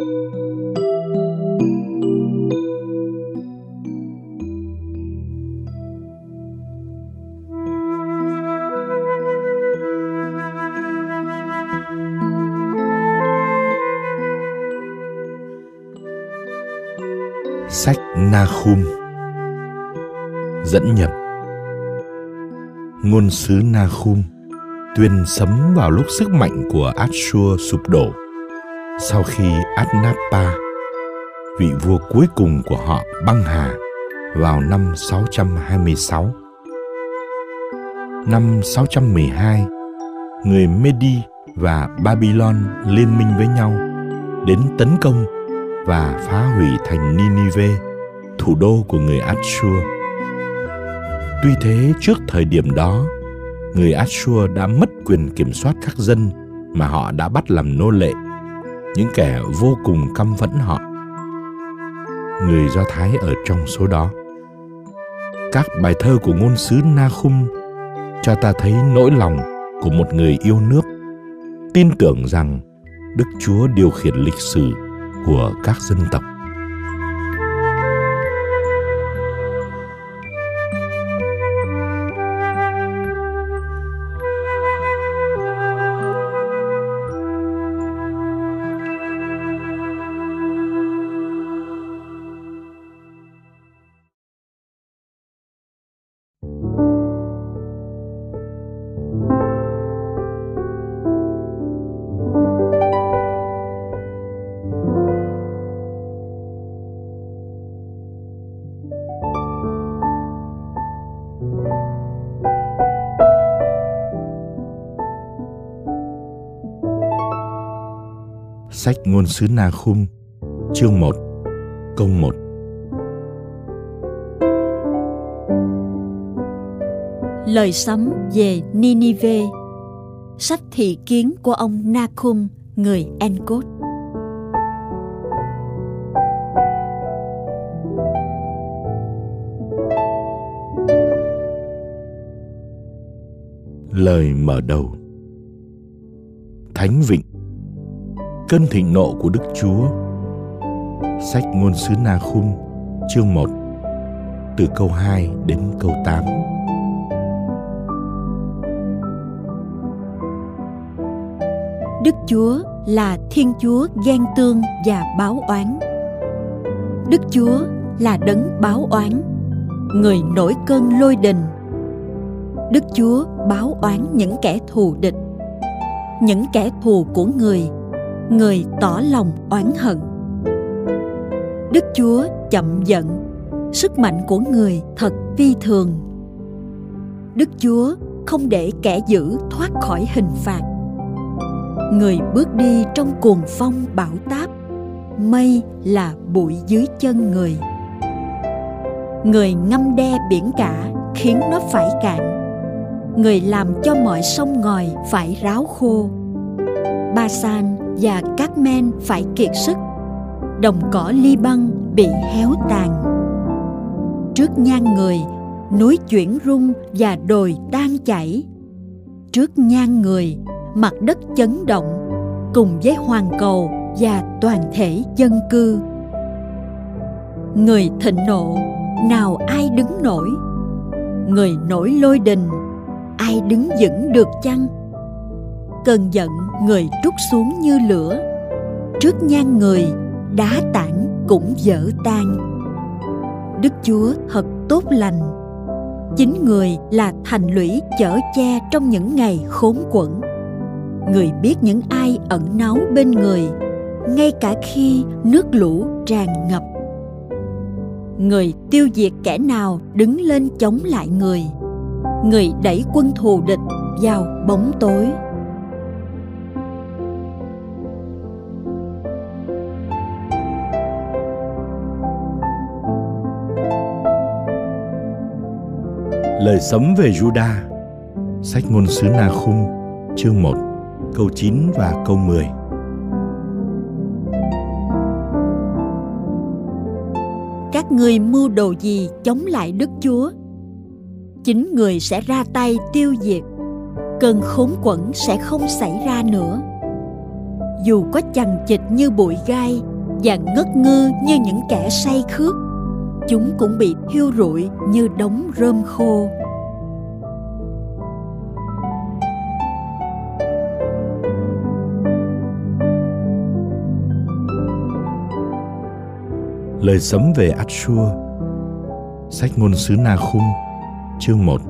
Sách Nahum Dẫn nhập. Ngôn sứ Nahum tuyên sấm vào lúc sức mạnh của Ashur sụp đổ sau khi Adnapa, vị vua cuối cùng của họ băng hà vào năm 626. Năm 612, người Medi và Babylon liên minh với nhau đến tấn công và phá hủy thành Ninive, thủ đô của người Assur. Tuy thế trước thời điểm đó, người Assur đã mất quyền kiểm soát các dân mà họ đã bắt làm nô lệ, những kẻ vô cùng căm phẫn họ. Người Do Thái ở trong số đó. Các bài thơ của ngôn sứ Nahum cho ta thấy nỗi lòng của một người yêu nước, tin tưởng rằng Đức Chúa điều khiển lịch sử của các dân tộc Sách ngôn sứ Na Khum, chương 1, câu 1. Lời sấm về Ninive. Sách thị kiến của ông Nakhum, người Encốt. Lời mở đầu. Thánh Vịnh cơn thịnh nộ của Đức Chúa. Sách ngôn sứ Na Khum, chương 1, từ câu 2 đến câu 8. Đức Chúa là Thiên Chúa ghen tương và báo oán. Đức Chúa là đấng báo oán, người nổi cơn lôi đình. Đức Chúa báo oán những kẻ thù địch, những kẻ thù của người người tỏ lòng oán hận. Đức chúa chậm giận, sức mạnh của người thật phi thường. Đức chúa không để kẻ dữ thoát khỏi hình phạt. Người bước đi trong cuồng phong bão táp, mây là bụi dưới chân người. Người ngâm đe biển cả khiến nó phải cạn. Người làm cho mọi sông ngòi phải ráo khô ba san và các men phải kiệt sức. Đồng cỏ ly băng bị héo tàn. Trước nhan người, núi chuyển rung và đồi tan chảy. Trước nhan người, mặt đất chấn động, cùng với hoàng cầu và toàn thể dân cư. Người thịnh nộ, nào ai đứng nổi? Người nổi lôi đình, ai đứng vững được chăng? Cơn giận người trút xuống như lửa. Trước nhan người, đá tảng cũng dở tan. Đức chúa thật tốt lành. Chính người là thành lũy chở che trong những ngày khốn quẫn người biết những ai ẩn náu bên người, ngay cả khi nước lũ tràn ngập. Người tiêu diệt kẻ nào đứng lên chống lại người. Người đẩy quân thù địch vào bóng tối. Lời sấm về Juda Sách ngôn sứ Na Khung, chương 1 câu 9 và câu 10 Các người mưu đồ gì chống lại Đức Chúa? Chính người sẽ ra tay tiêu diệt Cơn khốn quẫn sẽ không xảy ra nữa. Dù có chằng chịt như bụi gai và ngất ngư như những kẻ say khước chúng cũng bị thiêu rụi như đống rơm khô. Lời sấm về Ashur Sách ngôn sứ Na Khum Chương 1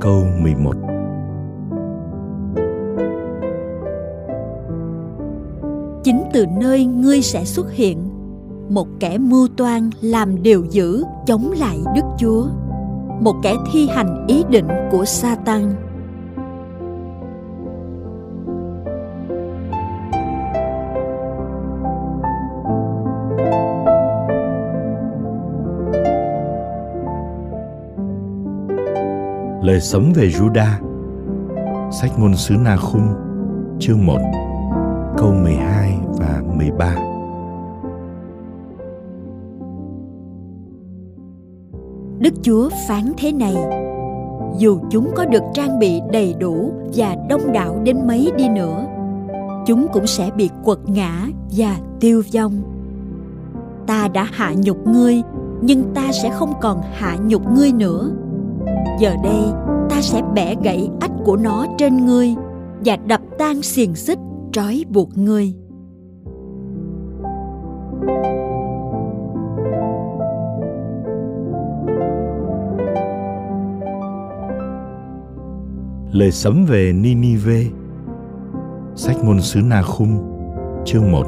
Câu 11 Chính từ nơi ngươi sẽ xuất hiện một kẻ mưu toan làm điều dữ chống lại Đức Chúa. Một kẻ thi hành ý định của Satan. Lời sống về Juda Sách ngôn sứ Na Khung, Chương 1 Câu 12 và 13 Đức Chúa phán thế này. Dù chúng có được trang bị đầy đủ và đông đảo đến mấy đi nữa, Chúng cũng sẽ bị quật ngã và tiêu vong. Ta đã hạ nhục ngươi, Nhưng ta sẽ không còn hạ nhục ngươi nữa. Giờ đây, ta sẽ bẻ gãy ách của nó trên ngươi và đập tan xiềng xích trói buộc ngươi. Lời sấm về Ninive. Sách ngôn sứ Na Khung, Chương 1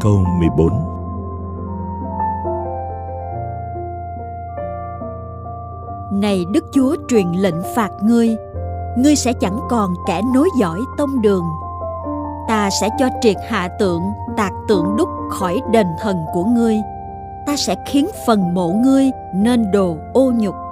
Câu 14 này đức chúa truyền lệnh phạt ngươi ngươi sẽ chẳng còn kẻ nối dõi tông đường. Ta sẽ cho triệt hạ tượng tạc tượng đúc khỏi đền thần của ngươi. Ta sẽ khiến phần mộ ngươi nên đồ ô nhục.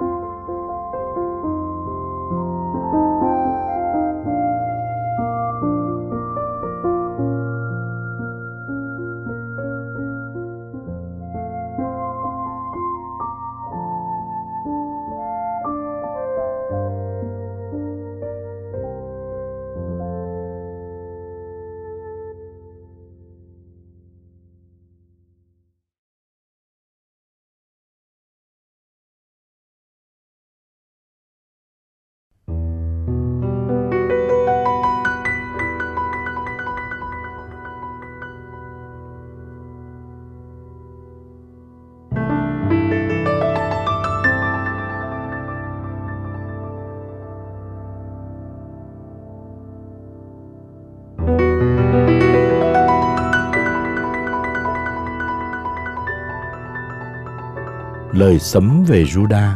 Lời sấm về Juda.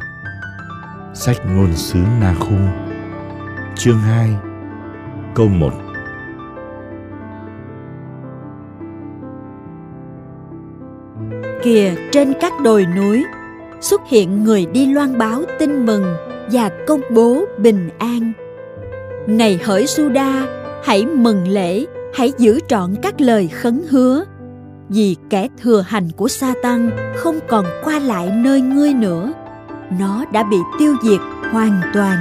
Sách ngôn sứ Na Khung, Chương 2 Câu 1 Kìa trên các đồi núi xuất hiện người đi loan báo tin mừng và công bố bình an. Này hỡi Juda, hãy mừng lễ, hãy giữ trọn các lời khấn hứa vì kẻ thừa hành của Satan không còn qua lại nơi ngươi nữa. Nó đã bị tiêu diệt hoàn toàn.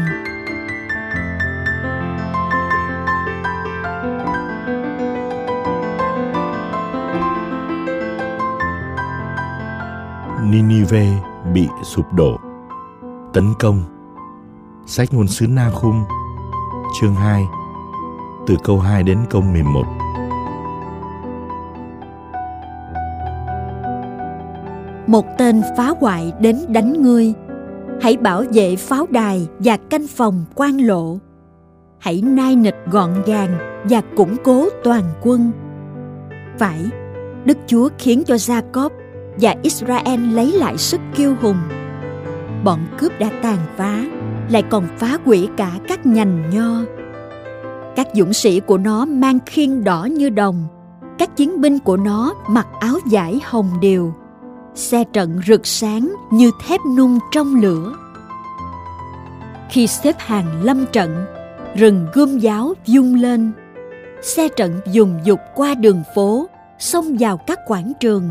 Ninive bị sụp đổ. Tấn công. Sách ngôn sứ Na Khung, chương 2, từ câu 2 đến câu 11. Một tên phá hoại đến đánh ngươi. Hãy bảo vệ pháo đài và canh phòng quan lộ. Hãy nai nịch gọn gàng và củng cố toàn quân. Phải, đức chúa khiến cho gia cóp và israel lấy lại sức kiêu hùng. Bọn cướp đã tàn phá, lại còn phá hủy cả các nhành nho. Các dũng sĩ của nó mang khiên đỏ như đồng. Các chiến binh của nó mặc áo vải hồng điều xe trận rực sáng như thép nung trong lửa. Khi xếp hàng lâm trận, rừng gươm giáo dung lên. Xe trận dùng dục qua đường phố, xông vào các quảng trường,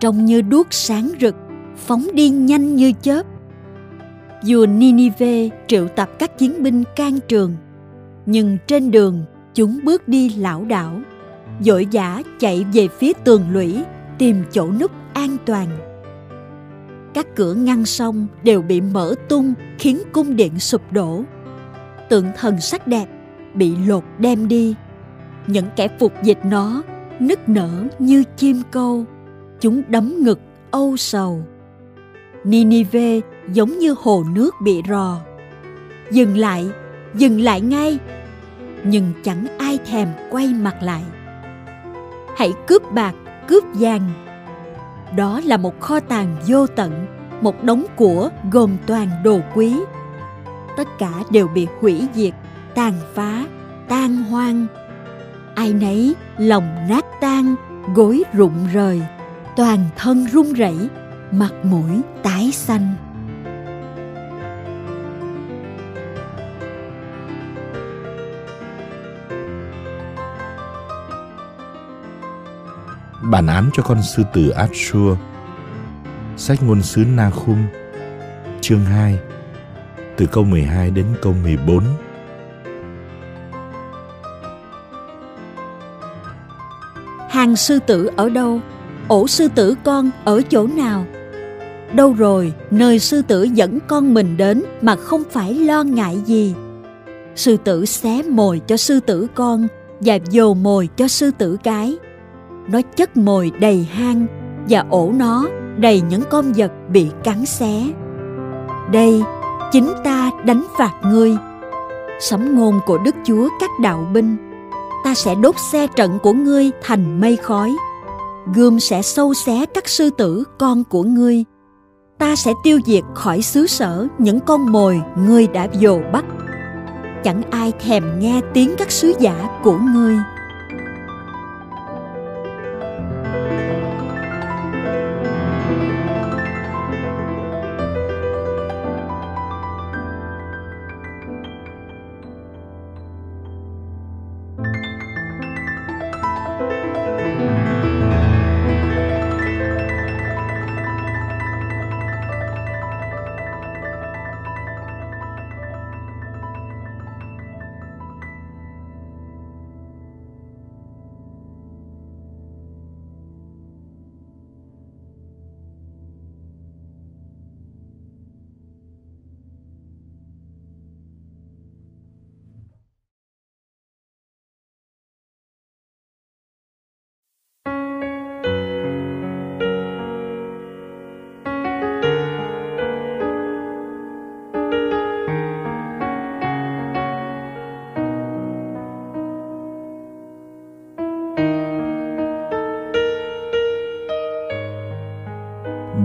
trông như đuốc sáng rực, phóng đi nhanh như chớp. Vua Ninive triệu tập các chiến binh can trường, nhưng trên đường chúng bước đi lảo đảo vội vã chạy về phía tường lũy tìm chỗ núp an toàn. Các cửa ngăn sông đều bị mở tung, khiến cung điện sụp đổ. Tượng thần sắc đẹp bị lột đem đi. Những kẻ phục dịch nó nức nở như chim câu. Chúng đấm ngực, âu sầu. Ninive giống như hồ nước bị rò. Dừng lại dừng lại ngay. Nhưng chẳng ai thèm quay mặt lại. Hãy cướp bạc, cướp vàng đó là một kho tàng vô tận, một đống của gồm toàn đồ quý. Tất cả đều bị hủy diệt, tàn phá, tan hoang. Ai nấy lòng nát tan, gối rụng rời, toàn thân run rẩy, mặt mũi tái xanh. Bản án cho con sư tử Ashur. Sách ngôn sứ Nahum, chương 2, từ câu 12 đến câu 14. Hàng sư tử ở đâu? Ổ sư tử con ở chỗ nào? Đâu rồi, nơi sư tử dẫn con mình đến mà không phải lo ngại gì. Sư tử xé mồi cho sư tử con và dồ mồi cho sư tử cái nó chất mồi đầy hang và ổ nó đầy những con vật bị cắn xé. Đây, chính ta đánh phạt ngươi. Sấm ngôn của đức chúa các đạo binh, ta sẽ đốt xe trận của ngươi thành mây khói. Gươm sẽ sâu xé các sư tử, con của ngươi. Ta sẽ tiêu diệt khỏi xứ sở những con mồi ngươi đã dồ bắt. Chẳng ai thèm nghe tiếng các sứ giả của ngươi.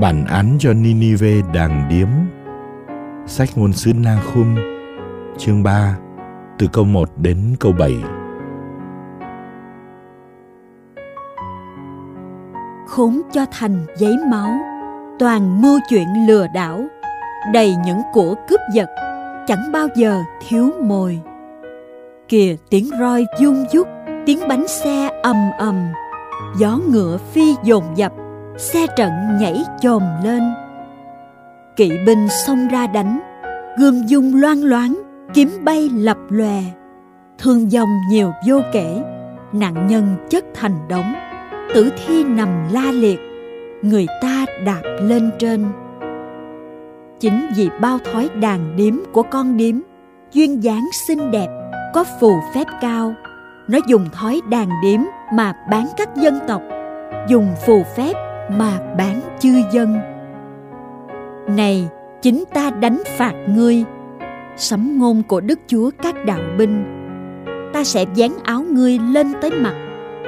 Bản án cho Ninive đàng điếm. Sách ngôn sứ Nahum chương 3 từ câu 1 đến câu 7 Khốn cho thành giấy máu Toàn mưu chuyện lừa đảo Đầy những của cướp giật Chẳng bao giờ thiếu mồi. Kìa tiếng roi dung dúc, Tiếng bánh xe ầm ầm Gió ngựa phi dồn dập xe trận nhảy chồm lên. Kỵ binh xông ra đánh, gươm dung loan loáng, kiếm bay lập lòe. Thương vong nhiều vô kể, nạn nhân chất thành đống. Tử thi nằm la liệt, người ta đạp lên trên. Chính vì bao thói đàn điếm của con điếm, duyên dáng xinh đẹp, có phù phép cao. Nó dùng thói đàn điếm mà bán các dân tộc, dùng phù phép mà bán chư dân. Này, chính ta đánh phạt ngươi. Sấm ngôn của đức chúa các đạo binh, ta sẽ dán áo ngươi lên tới mặt,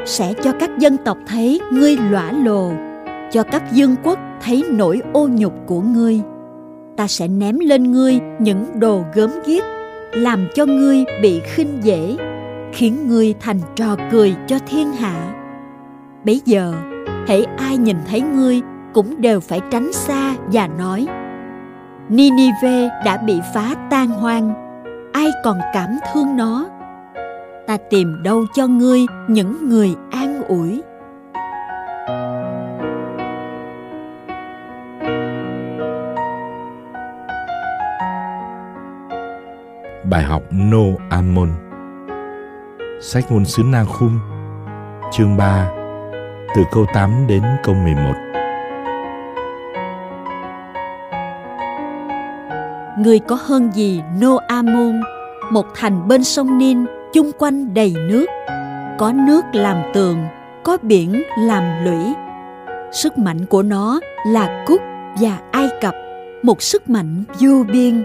sẽ cho các dân tộc thấy ngươi lõa lồ, cho các dương quốc thấy nỗi ô nhục của ngươi. Ta sẽ ném lên ngươi những đồ gớm ghiếc, làm cho ngươi bị khinh dễ, khiến ngươi thành trò cười cho thiên hạ. Bấy giờ hễ ai nhìn thấy ngươi cũng đều phải tránh xa và nói, Ninive đã bị phá tan hoang, ai còn cảm thương nó? Ta tìm đâu cho ngươi những người an ủi? Bài học No Amon. Sách ngôn sứ Na Khum, Chương 3 từ câu 8 đến câu 11. Người có hơn gì Noamon, một thành bên sông Nin, chung quanh đầy nước, có nước làm tường, có biển làm lũy. Sức mạnh của nó là Cúc và Ai Cập, một sức mạnh vô biên.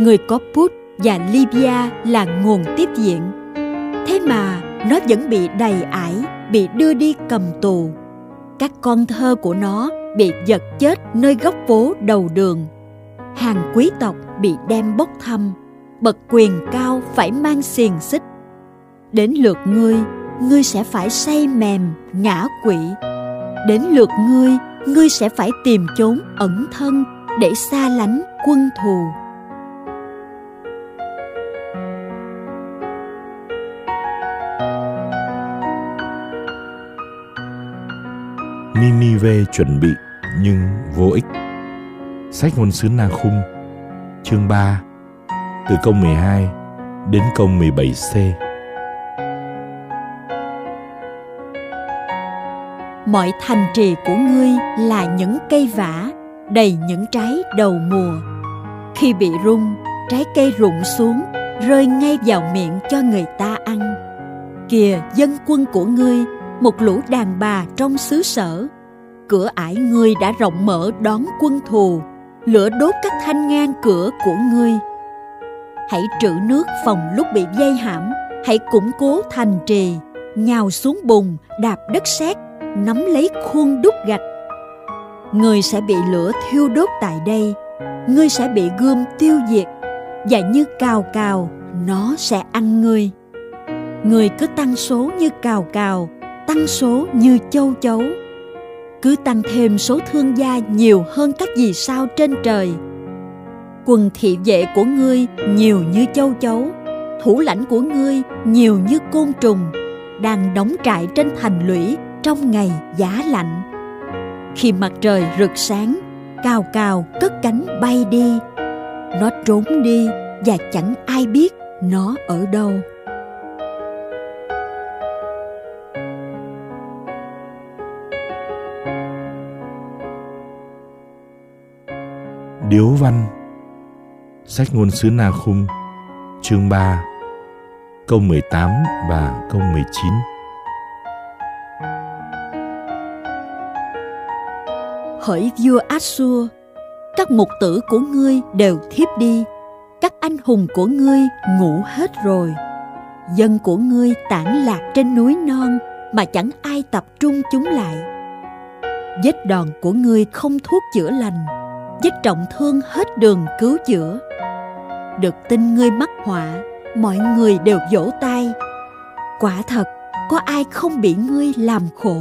Người có Put và Libya là nguồn tiếp diện. Thế mà nó vẫn bị đầy ải, bị đưa đi cầm tù. Các con thơ của nó bị giật chết nơi góc phố đầu đường. Hàng quý tộc bị đem bốc thăm, bậc quyền cao phải mang xiềng xích. Đến lượt ngươi, ngươi sẽ phải say mềm, ngã quỵ. Đến lượt ngươi, ngươi sẽ phải tìm chốn ẩn thân để xa lánh quân thù Ninive chuẩn bị nhưng vô ích. Sách ngôn sứ Na Khung, chương 3, từ câu 12 đến câu 17c. Mọi thành trì của ngươi là những cây vả, đầy những trái đầu mùa. Khi bị rung, trái cây rụng xuống, rơi ngay vào miệng cho người ta ăn. Kìa dân quân của ngươi một lũ đàn bà trong xứ sở. Cửa ải ngươi đã rộng mở đón quân thù. Lửa đốt các thanh ngang cửa của ngươi. Hãy trữ nước phòng lúc bị dây hãm. Hãy củng cố thành trì. Nhào xuống bùn, đạp đất sét, nắm lấy khuôn đúc gạch. Ngươi sẽ bị lửa thiêu đốt tại đây. Ngươi sẽ bị gươm tiêu diệt. Và như cào cào, nó sẽ ăn ngươi. Người cứ tăng số như cào cào tăng số như châu chấu. Cứ tăng thêm số thương gia nhiều hơn các vì sao trên trời. Quần thị vệ của ngươi nhiều như châu chấu, thủ lãnh của ngươi nhiều như côn trùng, đang đóng trại trên thành lũy trong ngày giá lạnh. Khi mặt trời rực sáng cào cào cất cánh bay đi. Nó trốn đi và chẳng ai biết nó ở đâu. Điếu văn. Sách ngôn sứ Na Khung Chương 3 Câu 18 và câu 19 Hỡi vua Assur Các mục tử của ngươi đều thiếp đi. Các anh hùng của ngươi ngủ hết rồi. Dân của ngươi tản lạc trên núi non Mà chẳng ai tập trung chúng lại. Vết đòn của ngươi không thuốc chữa lành vết trọng thương hết đường cứu chữa. Được tin ngươi mắc họa, mọi người đều vỗ tay. Quả thật, có ai không bị ngươi làm khổ?